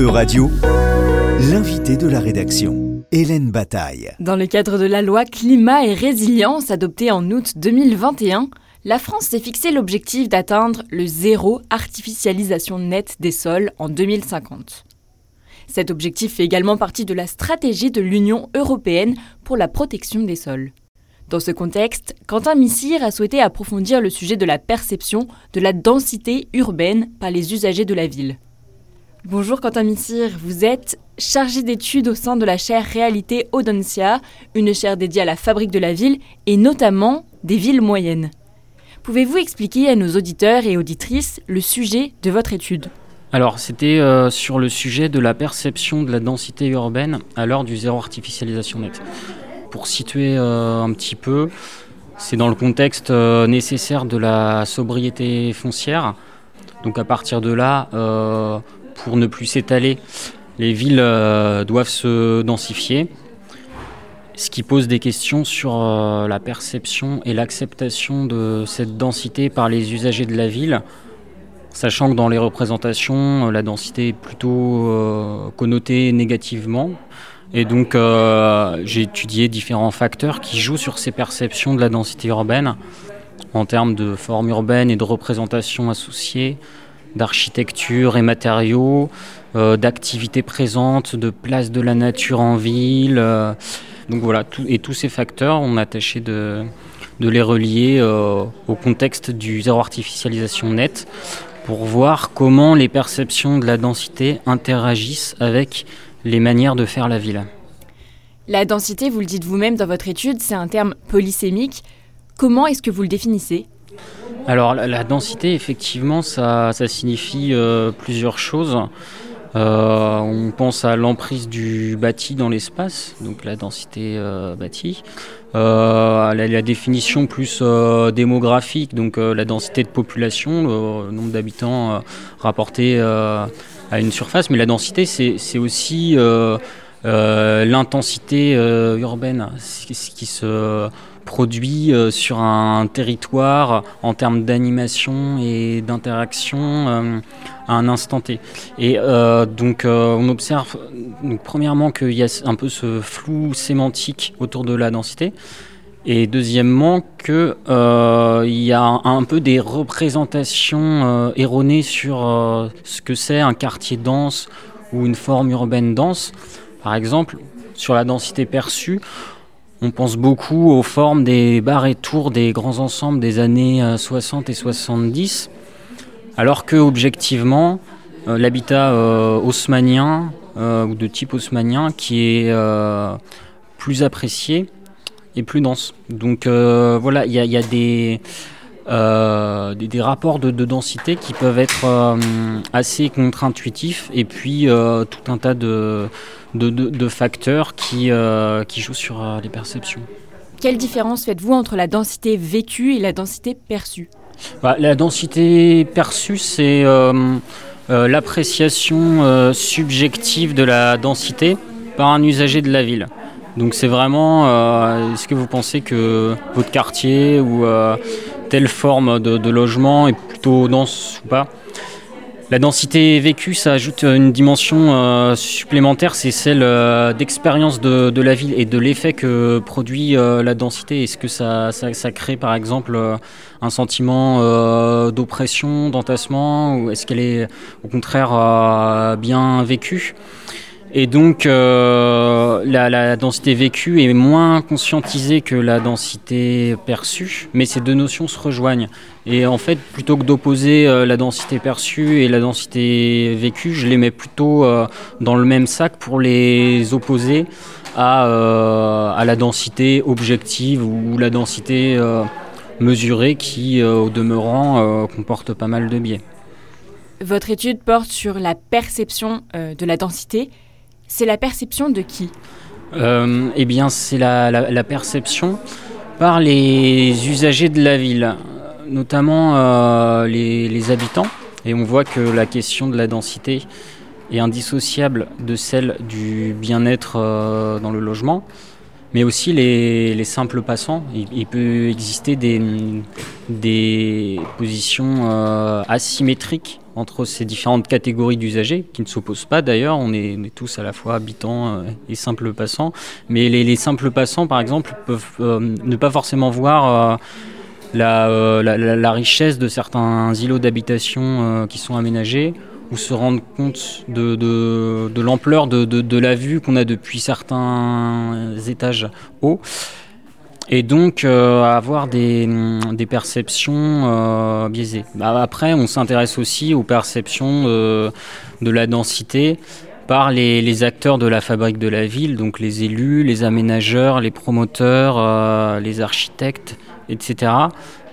E-Radio, l'invité de la rédaction, Hélène Bataille. Dans le cadre de la loi Climat et Résilience adoptée en août 2021, la France s'est fixé l'objectif d'atteindre le zéro artificialisation nette des sols en 2050. Cet objectif fait également partie de la stratégie de l'Union européenne pour la protection des sols. Dans ce contexte, Quentin Missire a souhaité approfondir le sujet de la perception de la densité urbaine par les usagers de la ville. Bonjour Quentin Missire, vous êtes chargé d'études au sein de la chaire Réalité Audencia, une chaire dédiée à la fabrique de la ville et notamment des villes moyennes. Pouvez-vous expliquer à nos auditeurs et auditrices le sujet de votre étude? Alors, c'était euh, sur le sujet de la perception de la densité urbaine à l'heure du zéro artificialisation nette. Pour situer euh, un petit peu, c'est dans le contexte euh, nécessaire de la sobriété foncière. Donc, à partir de là, pour ne plus s'étaler, les villes doivent se densifier ce qui pose des questions sur la perception et l'acceptation de cette densité par les usagers de la ville, Sachant que dans les représentations, euh, la densité est plutôt euh, connotée négativement. Et donc euh, j'ai étudié différents facteurs qui jouent sur ces perceptions de la densité urbaine en termes de forme urbaine et de représentation associée, d'architecture et matériaux, d'activités présentes, de place de la nature en ville. donc voilà, et tous ces facteurs, on a tâché de, de les relier au contexte du zéro artificialisation net pour voir comment les perceptions de la densité interagissent avec les manières de faire la ville. La densité, vous le dites vous-même dans votre étude, c'est un terme polysémique. Comment est-ce que vous le définissez? Alors la, densité, effectivement, ça, signifie euh, plusieurs choses. Euh, on pense à l'emprise du bâti dans l'espace, donc la densité euh, bâtie. Euh, la, définition plus démographique, donc la densité de population, le nombre d'habitants rapporté à une surface. Mais la densité, c'est aussi l'intensité urbaine, ce qui se produit sur un territoire en termes d'animation et d'interaction à un instant T. Et euh, donc euh, on observe premièrement qu'il y a un peu ce flou sémantique autour de la densité. Et deuxièmement, qu'il euh, y a un, peu des représentations erronées sur ce que c'est un quartier dense ou une forme urbaine dense. Par exemple, sur la densité perçue, on pense beaucoup aux formes des bars et tours des grands ensembles des années 60 et 70 alors que objectivement, euh, l'habitat euh, haussmanien euh, ou de type haussmanien qui est plus apprécié et plus dense. Donc voilà, il y, a, des, des, rapports de, densité qui peuvent être assez contre-intuitifs et puis tout un tas de, de facteurs qui, qui jouent sur les perceptions. Quelle différence faites-vous entre la densité vécue et la densité perçue? Bah, la densité perçue, c'est euh, euh, l'appréciation euh, subjective de la densité par un usager de la ville. Donc c'est vraiment, est-ce que vous pensez que votre quartier ou telle forme de, logement est plutôt dense ou pas la densité vécue, ça ajoute une dimension euh, supplémentaire, c'est celle euh, d'expérience de, la ville et de l'effet que produit euh, la densité. Est-ce que ça, ça, crée par exemple un sentiment d'oppression, d'entassement, ou est-ce qu'elle est au contraire bien vécue? Et donc, euh, la, densité vécue est moins conscientisée que la densité perçue, mais ces deux notions se rejoignent. Et en fait, plutôt que d'opposer euh, la densité perçue et la densité vécue, je les mets plutôt euh, dans le même sac pour les opposer à, à la densité objective ou la densité mesurée qui, au demeurant, comporte pas mal de biais. Votre étude porte sur la perception de la densité. C'est la perception de qui euh, Eh bien, c'est la, perception par les usagers de la ville, notamment euh, les, habitants. Et on voit que la question de la densité est indissociable de celle du bien-être euh, dans le logement. Mais aussi les, simples passants. Il, peut exister des, positions euh, asymétriques entre ces différentes catégories d'usagers, qui ne s'opposent pas d'ailleurs, on est, tous à la fois habitants euh, et simples passants, mais les, simples passants, par exemple, peuvent euh, ne pas forcément voir la, richesse de certains îlots d'habitation qui sont aménagés, ou se rendre compte de, de, l'ampleur de, de, la vue qu'on a depuis certains étages hauts. Et donc euh, avoir des, des perceptions euh, biaisées. Bah, après, on s'intéresse aussi aux perceptions de la densité par les, acteurs de la fabrique de la ville, donc les élus, les aménageurs, les promoteurs, euh, les architectes, etc.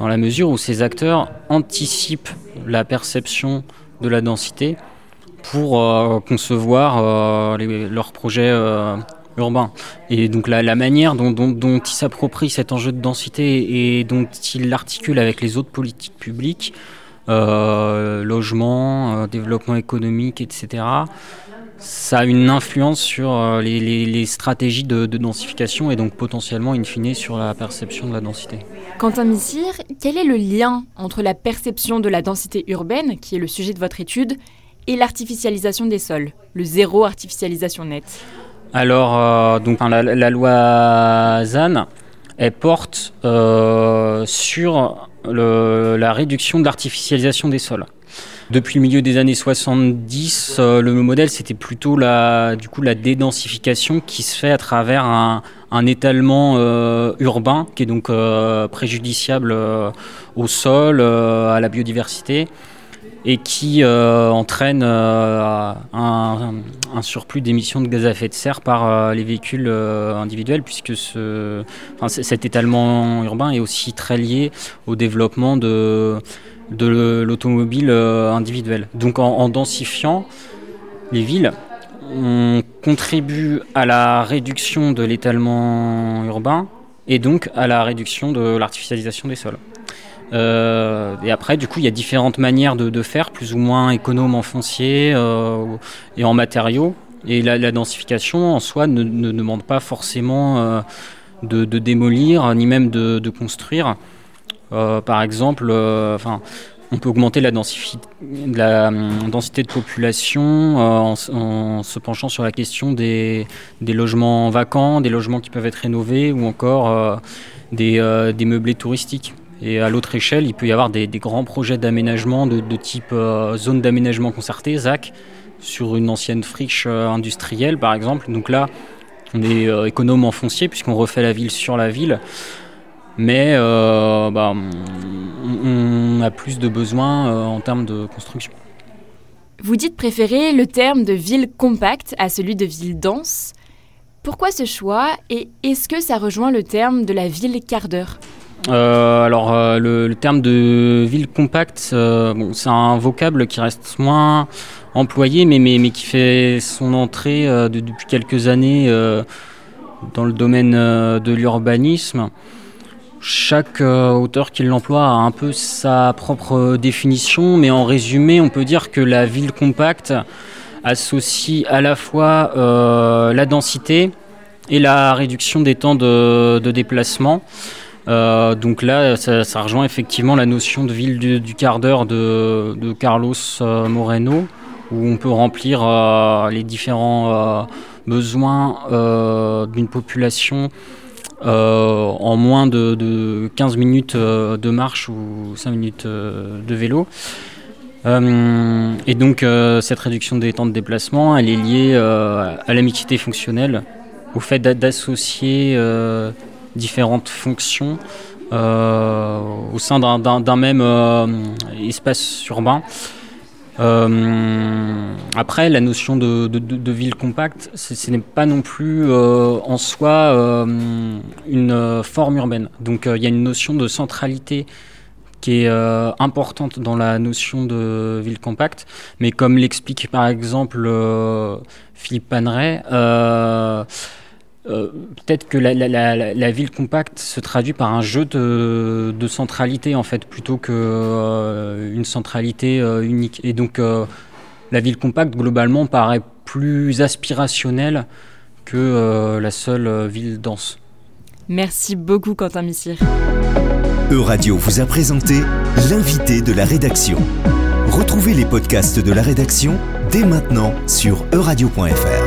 Dans la mesure où ces acteurs anticipent la perception de la densité pour euh, concevoir euh, leurs projets euh, urbains. Et donc la, manière dont, dont, ils s'approprient cet enjeu de densité et dont ils l'articulent avec les autres politiques publiques, logement, développement économique, etc., ça a une influence sur les, stratégies de, de, densification et donc potentiellement, in fine, sur la perception de la densité. Quentin Missire, quel est le lien entre la perception de la densité urbaine, qui est le sujet de votre étude, et l'artificialisation des sols, le zéro artificialisation nette Alors, euh, donc, la, loi ZAN, elle porte euh, sur la réduction de l'artificialisation des sols. Depuis le milieu des années 70, euh, le modèle c'était plutôt la, du coup, la dédensification qui se fait à travers un, étalement euh, urbain qui est donc euh, préjudiciable au sol, à la biodiversité et qui entraîne un, surplus d'émissions de gaz à effet de serre par les véhicules individuels, puisque ce, cet étalement urbain est aussi très lié au développement de, de l'automobile euh, individuelle. Donc en, densifiant les villes, on contribue à la réduction de l'étalement urbain et donc à la réduction de l'artificialisation des sols. Euh, et après, du coup, il y a différentes manières de, faire, plus ou moins économes en foncier euh, et en matériaux. Et la, densification, en soi, ne, demande pas forcément de, démolir, ni même de construire. Euh, par exemple, euh, enfin on peut augmenter la, hum, densité de population euh, en, se penchant sur la question des, logements vacants, des logements qui peuvent être rénovés ou encore des, meublés touristiques. Et à l'autre échelle, il peut y avoir des, grands projets d'aménagement de, type zone d'aménagement concerté, ZAC, sur une ancienne friche industrielle par exemple. Donc là, on est économe en foncier puisqu'on refait la ville sur la ville mais euh, bah, on, a plus de besoins euh, en termes de construction. Vous dites préférer le terme de ville compacte à celui de ville dense. Pourquoi ce choix et est-ce que ça rejoint le terme de la ville quart d'heure? Euh, alors le, terme de ville compacte, c'est un vocable qui reste moins employé, mais, mais, mais qui fait son entrée depuis quelques années dans le domaine de l'urbanisme. Chaque euh, auteur qui l'emploie a un peu sa propre définition, mais en résumé, on peut dire que la ville compacte associe à la fois euh, la densité et la réduction des temps de, déplacement. Euh, donc là, ça, rejoint effectivement la notion de ville du, quart d'heure de, de, Carlos Moreno, où on peut remplir les différents besoins d'une population euh, en moins de, 15 minutes euh, de marche ou 5 minutes euh, de vélo. et donc cette réduction des temps de déplacement, elle est liée à l'amitié fonctionnelle, au fait d'associer différentes fonctions au sein d'un même espace urbain. Euh, après, la notion de, ville compacte, ce n'est pas non plus euh, en soi euh, une forme urbaine. Donc il y a une notion de centralité qui est importante dans la notion de ville compacte, mais comme l'explique par exemple Philippe Paneret, euh, peut-être que la, ville compacte se traduit par un jeu de, centralité en fait plutôt que euh, une centralité euh, unique et donc la ville compacte globalement paraît plus aspirationnelle que la seule ville dense Merci beaucoup Quentin Missire. Euradio vous a présenté l'invité de la rédaction. Retrouvez les podcasts de la rédaction dès maintenant sur euradio.fr.